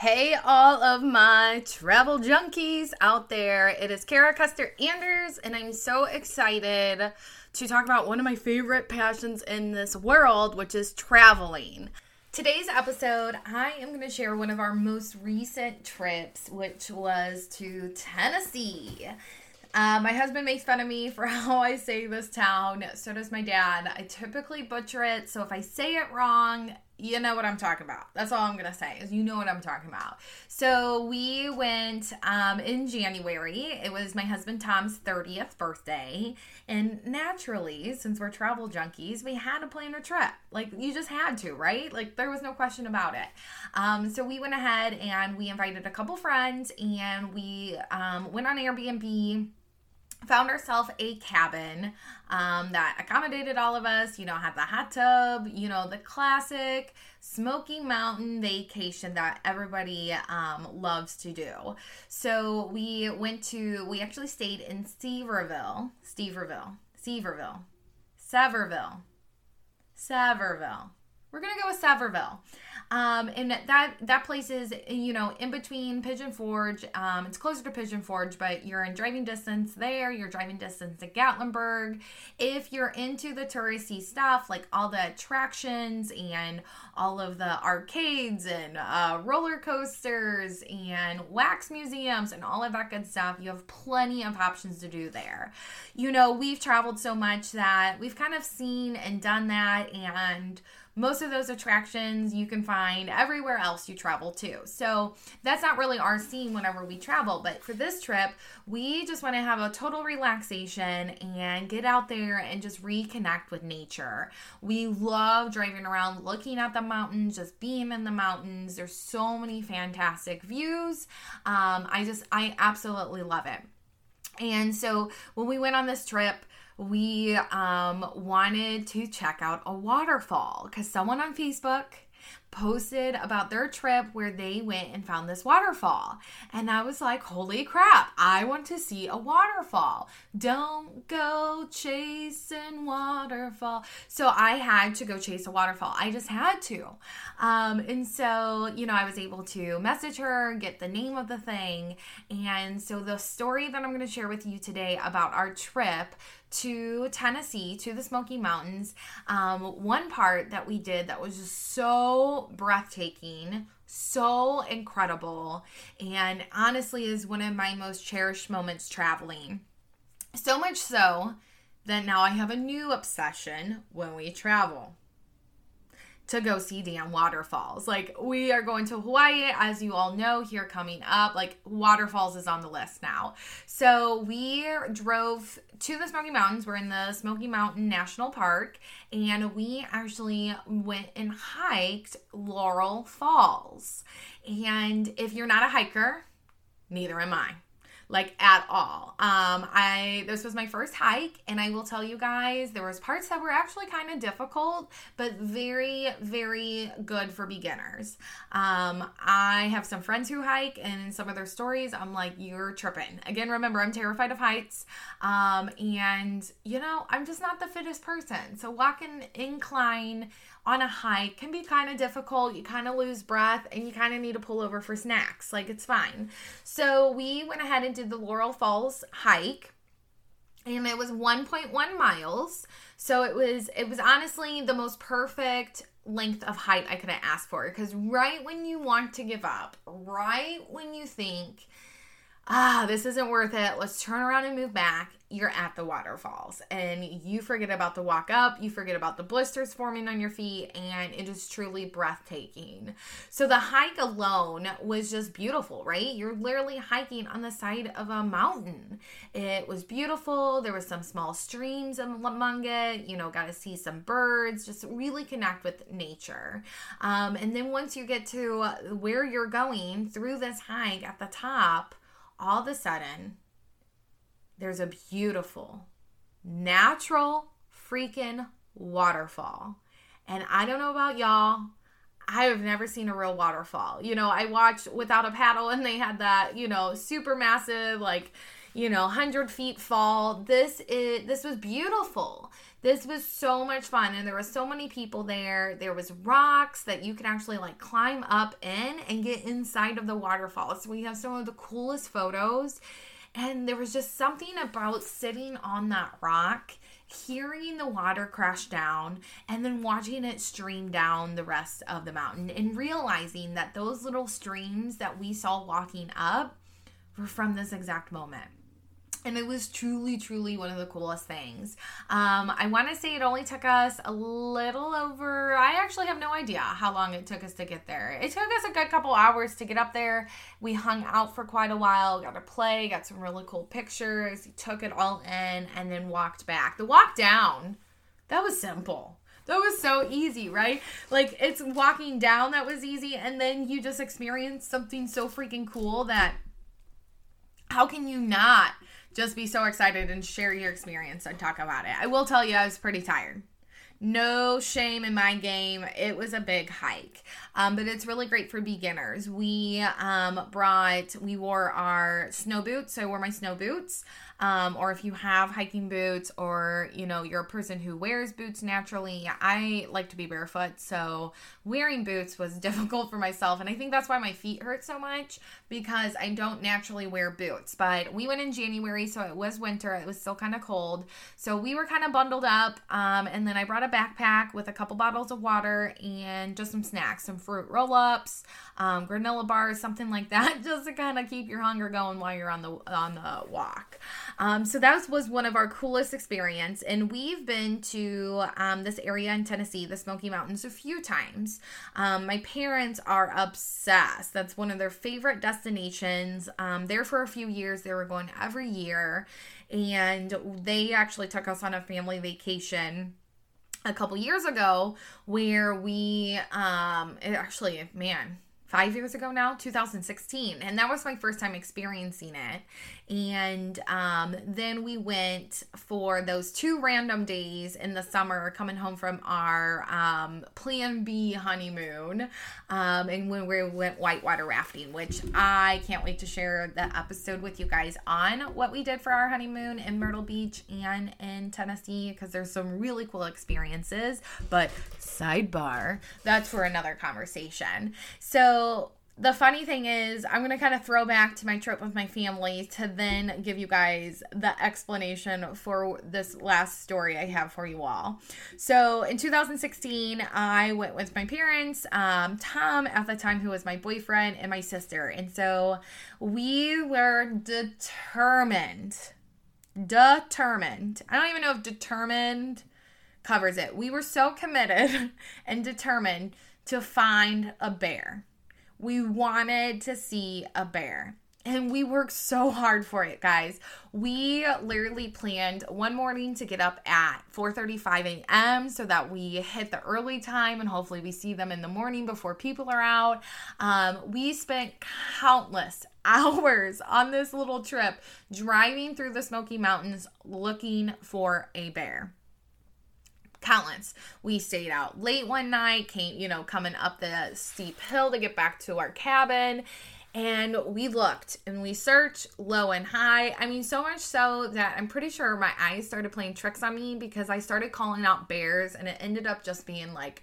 Hey, all of my travel junkies out there. It is Cara Custer Anders, and I'm so excited to talk about one of my favorite passions in this world, which is traveling. Today's episode, I am going to share one of our most recent trips, which was to Tennessee. Uh, my husband makes fun of me for how I say this town. So does my dad. I typically butcher it. So if I say it wrong, you know what I'm talking about. That's all I'm gonna say is you know what I'm talking about. So we went um, in January. It was my husband Tom's 30th birthday, and naturally, since we're travel junkies, we had to plan a trip. Like you just had to, right? Like there was no question about it. Um, so we went ahead and we invited a couple friends, and we um, went on Airbnb found ourselves a cabin um, that accommodated all of us you know had the hot tub you know the classic smoky mountain vacation that everybody um, loves to do. So we went to we actually stayed in Sevierville Sevierville Sevierville Sevierville Sevierville we're gonna go with Sevierville um, and that that place is you know in between Pigeon Forge. Um, it's closer to Pigeon Forge, but you're in driving distance there. You're driving distance to Gatlinburg. If you're into the touristy stuff, like all the attractions and all of the arcades and uh, roller coasters and wax museums and all of that good stuff, you have plenty of options to do there. You know, we've traveled so much that we've kind of seen and done that and most of those attractions you can find everywhere else you travel to. So that's not really our scene whenever we travel. But for this trip, we just want to have a total relaxation and get out there and just reconnect with nature. We love driving around, looking at the mountains, just being in the mountains. There's so many fantastic views. Um, I just, I absolutely love it. And so when we went on this trip, we um, wanted to check out a waterfall. Because someone on Facebook posted about their trip where they went and found this waterfall. And I was like, holy crap, I want to see a waterfall. Don't go chasing waterfall. So I had to go chase a waterfall. I just had to. Um, and so, you know, I was able to message her, get the name of the thing. And so the story that I'm going to share with you today about our trip to Tennessee, to the Smoky Mountains. Um, one part that we did that was just so breathtaking, so incredible, and honestly is one of my most cherished moments traveling. So much so that now I have a new obsession when we travel to go see damn waterfalls. Like we are going to Hawaii, as you all know, here coming up. Like waterfalls is on the list now. So we drove to the Smoky Mountains. We're in the Smoky Mountain National Park, and we actually went and hiked Laurel Falls. And if you're not a hiker, neither am I like at all. Um, I this was my first hike, and I will tell you guys there was parts that were actually kind of difficult, but very very good for beginners. Um, I have some friends who hike, and in some of their stories, I'm like, you're tripping. Again, remember, I'm terrified of heights, um, and you know, I'm just not the fittest person. So walking incline on a hike can be kind of difficult. You kind of lose breath and you kind of need to pull over for snacks. Like it's fine. So we went ahead and did the Laurel Falls hike and it was 1.1 miles. So it was it was honestly the most perfect length of height I could have asked for because right when you want to give up, right when you think ah, this isn't worth it. Let's turn around and move back. You're at the waterfalls and you forget about the walk up, you forget about the blisters forming on your feet, and it is truly breathtaking. So, the hike alone was just beautiful, right? You're literally hiking on the side of a mountain. It was beautiful. There was some small streams among it, you know, got to see some birds, just really connect with nature. Um, and then once you get to where you're going through this hike at the top, all of a sudden, there's a beautiful, natural freaking waterfall. And I don't know about y'all, I have never seen a real waterfall. You know, I watched Without a Paddle and they had that, you know, super massive, like, you know, 100 feet fall. This is this was beautiful. This was so much fun and there were so many people there. There was rocks that you could actually like climb up in and get inside of the waterfall. So we have some of the coolest photos and there was just something about sitting on that rock hearing the water crash down and then watching it stream down the rest of the mountain and realizing that those little streams that we saw walking up were from this exact moment and it was truly truly one of the coolest things. Um, i want to say it only took us a little over i actually have no idea how long it took us to get there. It took us a good couple hours to get up there. We hung out for quite a while got to play got some really cool pictures took it all in and then walked back. The walk down that was simple. That was so easy, right? Like it's walking down that was easy, and then you just experience something so freaking cool that how can you not just be so excited and share your experience and talk about it. I will tell you, I was pretty tired. No shame in my game. It was a big hike, um, but it's really great for beginners. We um, brought, we wore our snow boots. So I wore my snow boots um, or if you have hiking boots or you know you're a person who wears boots naturally i like to be barefoot. So wearing boots was difficult for myself. And i think that's why my feet hurt so much because i don't naturally wear boots. But we went in january so it was winter. It was still kind of cold. So we were kind of bundled up. Um, and then i brought a backpack with a couple bottles of water and just some snacks some fruit roll-ups um, granola bars something like that just to kind of keep your hunger going while you're on the on the walk um, so that was one of our coolest experience, and we've been to um, this area in Tennessee, the Smoky Mountains, a few times. Um, my parents are obsessed. That's one of their favorite destinations. Um, there for a few years, they were going every year, and they actually took us on a family vacation a couple years ago where we um actually man five years ago now 2016 and that was my first time experiencing it. And um, then we went for those two random days in the summer coming home from our um, plan b honeymoon um, and when we went whitewater rafting which i can't wait to share the episode with you guys on what we did for our honeymoon in myrtle beach and in tennessee because there's some really cool experiences. But sidebar that's for another conversation. So the funny thing is, I'm going to kind of throw back to my trip with my family to then give you guys the explanation for this last story I have for you all. So, in 2016, I went with my parents, um, Tom at the time, who was my boyfriend, and my sister. And so we were determined, determined. I don't even know if determined covers it. We were so committed and determined to find a bear we wanted to see a bear. And we worked so hard for it, guys. We literally planned one morning to get up at 4:35 a.m. so that we hit the early time and hopefully we see them in the morning before people are out. Um, we spent countless hours on this little trip driving through the Smoky Mountains looking for a bear countless. We stayed out late one night, came, you know, coming up the steep hill to get back to our cabin. And we looked and we searched low and high. I mean, so much so that I'm pretty sure my eyes started playing tricks on me because I started calling out bears and it ended up just being like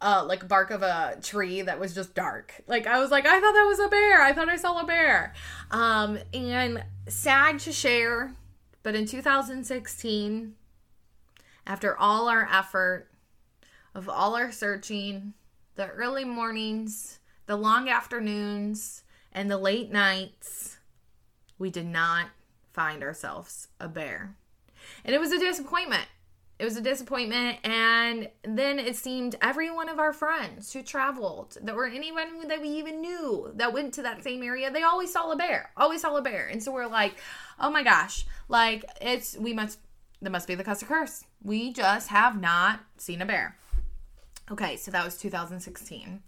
uh, like bark of a tree that was just dark. Like I was like, I thought that was a bear. I thought I saw a bear. Um, and sad to share, but in 2016, after all our effort, of all our searching, the early mornings, the long afternoons, and the late nights, we did not find ourselves a bear. And it was a disappointment. It was a disappointment. And then it seemed every one of our friends who traveled, that were anyone that we even knew that went to that same area, they always saw a bear, always saw a bear. And so we're like, oh my gosh, like it's, we must that must be the Custer curse. We just have not seen a bear. Okay, so that was 2016.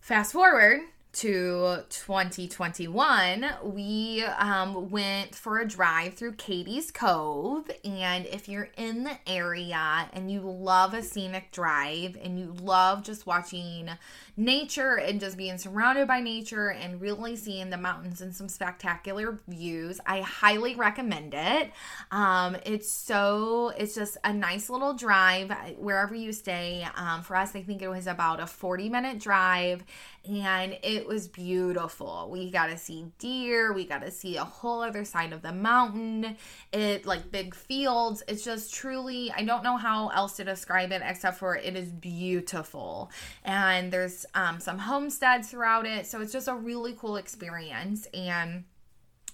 Fast forward to 2021, we um, went for a drive through Cades Cove. And if you're in the area and you love a scenic drive and you love just watching nature and just being surrounded by nature and really seeing the mountains and some spectacular views, I highly recommend it. Um, it's so, it's just a nice little drive wherever you stay. Um, for us, I think it was about a 40 minute drive and it was beautiful. We got to see deer, we got to see a whole other side of the mountain. It like big fields. It's just truly I don't know how else to describe it except for it is beautiful. And there's um, some homesteads throughout it, so it's just a really cool experience. And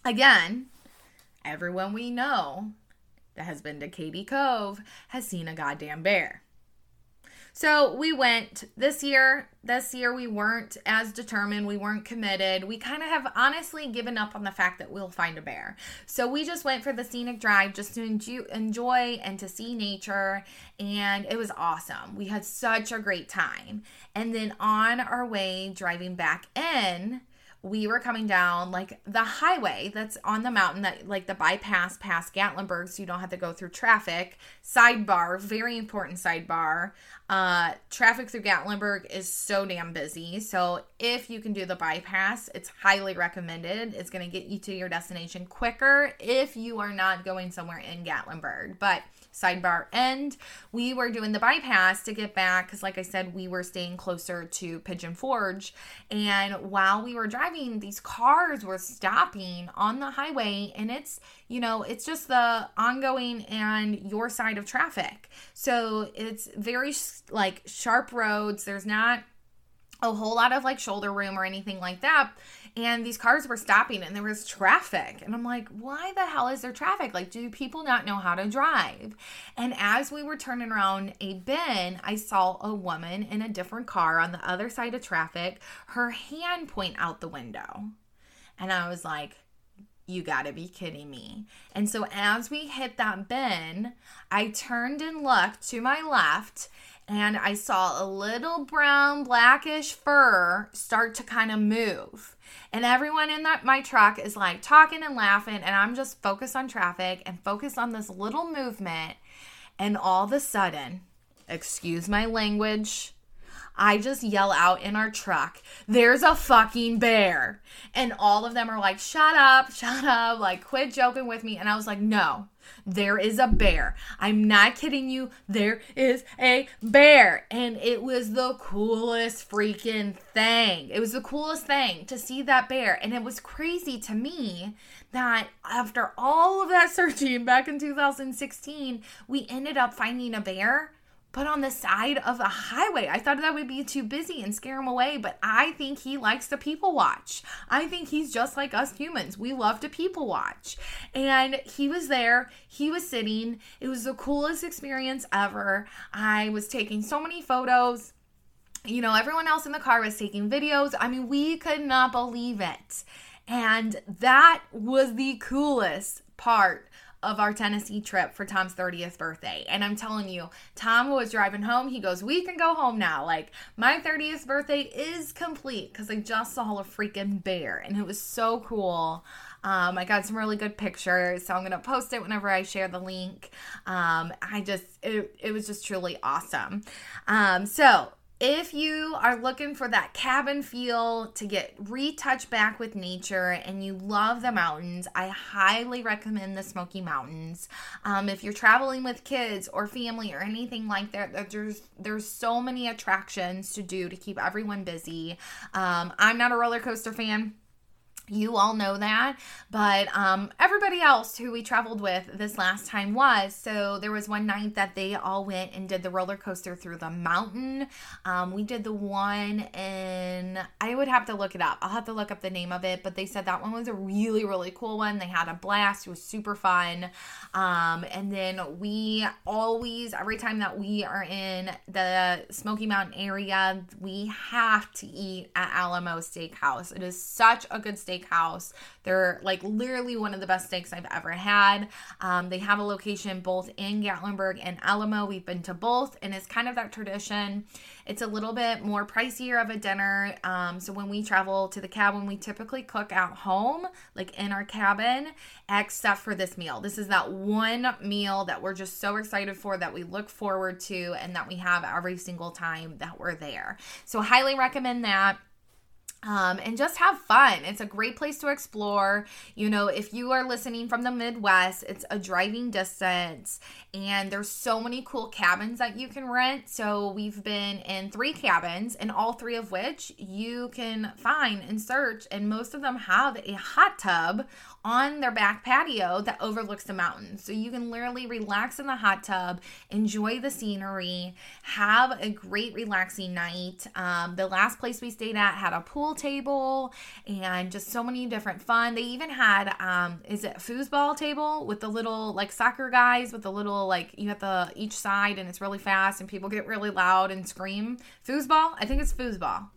again, everyone we know that has been to Cades Cove has seen a goddamn bear. So we went this year. This year we weren't as determined. We weren't committed. We kind of have honestly given up on the fact that we'll find a bear. So we just went for the scenic drive just to enjoy and to see nature. And it was awesome. We had such a great time. And then on our way driving back in, we were coming down like the highway that's on the mountain that like the bypass past Gatlinburg so you don't have to go through traffic. Sidebar, very important sidebar. Uh, traffic through Gatlinburg is so damn busy. So if you can do the bypass, it's highly recommended. It's going to get you to your destination quicker if you are not going somewhere in Gatlinburg. But sidebar end. We were doing the bypass to get back because, like I said, we were staying closer to Pigeon Forge. And while we were driving, these cars were stopping on the highway, and it's you know, it's just the ongoing and your side of traffic. So it's very like sharp roads. There's not a whole lot of like shoulder room or anything like that. And these cars were stopping and there was traffic. And i'm like why the hell is there traffic? Like do people not know how to drive? And as we were turning around a bend i saw a woman in a different car on the other side of traffic her hand point out the window. And i was like you gotta be kidding me. And so as we hit that bend, I turned and looked to my left and I saw a little brown blackish fur start to kind of move. And everyone in that my truck is like talking and laughing, and I'm just focused on traffic and focused on this little movement. And all of a sudden, excuse my language, I just yell out in our truck, there's a fucking bear. And all of them are like, shut up, shut up, like, quit joking with me. And I was like, no, there is a bear. I'm not kidding you. There is a bear. And it was the coolest freaking thing. It was the coolest thing to see that bear. And it was crazy to me that after all of that searching back in 2016, we ended up finding a bear but on the side of a highway. I thought that would be too busy and scare him away, but I think he likes to people watch. I think he's just like us humans. We love to people watch. And he was there, he was sitting. It was the coolest experience ever. I was taking so many photos. You know, everyone else in the car was taking videos. I mean, we could not believe it. And that was the coolest part of our Tennessee trip for Tom's 30th birthday. And I'm telling you, Tom was driving home. He goes, We can go home now. Like, my 30th birthday is complete because I just saw a freaking bear and it was so cool. Um, I got some really good pictures, so I'm gonna post it whenever I share the link. Um, I just it, it was just truly awesome. Um, so if you are looking for that cabin feel to get retouched back with nature and you love the mountains, I highly recommend the Smoky Mountains. Um, if you're traveling with kids or family or anything like that, there's there's so many attractions to do to keep everyone busy. Um, I'm not a roller coaster fan you all know that, but um, everybody else who we traveled with this last time was. So there was one night that they all went and did the roller coaster through the mountain. Um, we did the one and I would have to look it up. I'll have to look up the name of it, but they said that one was a really, really cool one. They had a blast, it was super fun. Um, and then we always, every time that we are in the Smoky Mountain area, we have to eat at Alamo Steakhouse. It is such a good steak Steakhouse. They're like literally one of the best steaks I've ever had. Um, they have a location both in Gatlinburg and Alamo. We've been to both, and it's kind of that tradition. It's a little bit more pricier of a dinner. Um, so when we travel to the cabin, we typically cook at home, like in our cabin, except for this meal. This is that one meal that we're just so excited for, that we look forward to, and that we have every single time that we're there. So highly recommend that um, and just have fun. It's a great place to explore. You know, if you are listening from the Midwest, it's a driving distance, and there's so many cool cabins that you can rent. So we've been in three cabins, and all three of which you can find and search, and most of them have a hot tub on their back patio that overlooks the mountains. So you can literally relax in the hot tub, enjoy the scenery, have a great relaxing night. Um, the last place we stayed at had a pool table and just so many different fun. They even had, um, is it foosball table with the little like soccer guys with the little like you have the each side and it's really fast and people get really loud and scream. Foosball? I think it's foosball.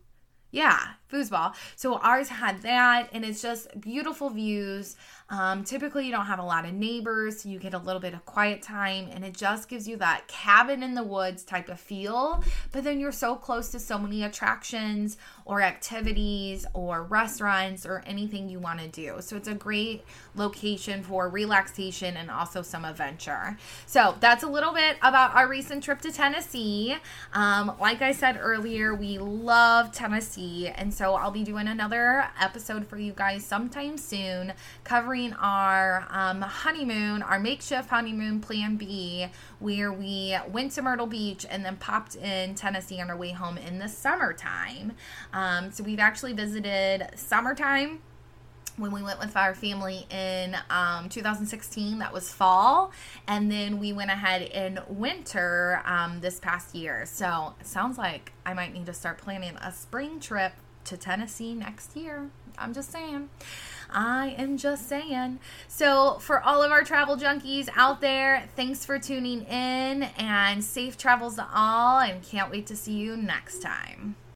Yeah, foosball. So ours had that, and it's just beautiful views. Um, typically, you don't have a lot of neighbors, so you get a little bit of quiet time, and it just gives you that cabin in the woods type of feel. But then you're so close to so many attractions or activities or restaurants or anything you want to do. So it's a great location for relaxation and also some adventure. So that's a little bit about our recent trip to Tennessee. Um, like I said earlier, we love Tennessee, and so I'll be doing another episode for you guys sometime soon covering our um, honeymoon, our makeshift honeymoon plan B, where we went to Myrtle Beach and then popped in Tennessee on our way home in the summertime. Um, so we've actually visited summertime when we went with our family in um, 2016 that was fall and then we went ahead in winter um, this past year. So it sounds like i might need to start planning a spring trip to tennessee next year. I'm just saying I am just saying. So, for all of our travel junkies out there, thanks for tuning in and safe travels to all, and can't wait to see you next time.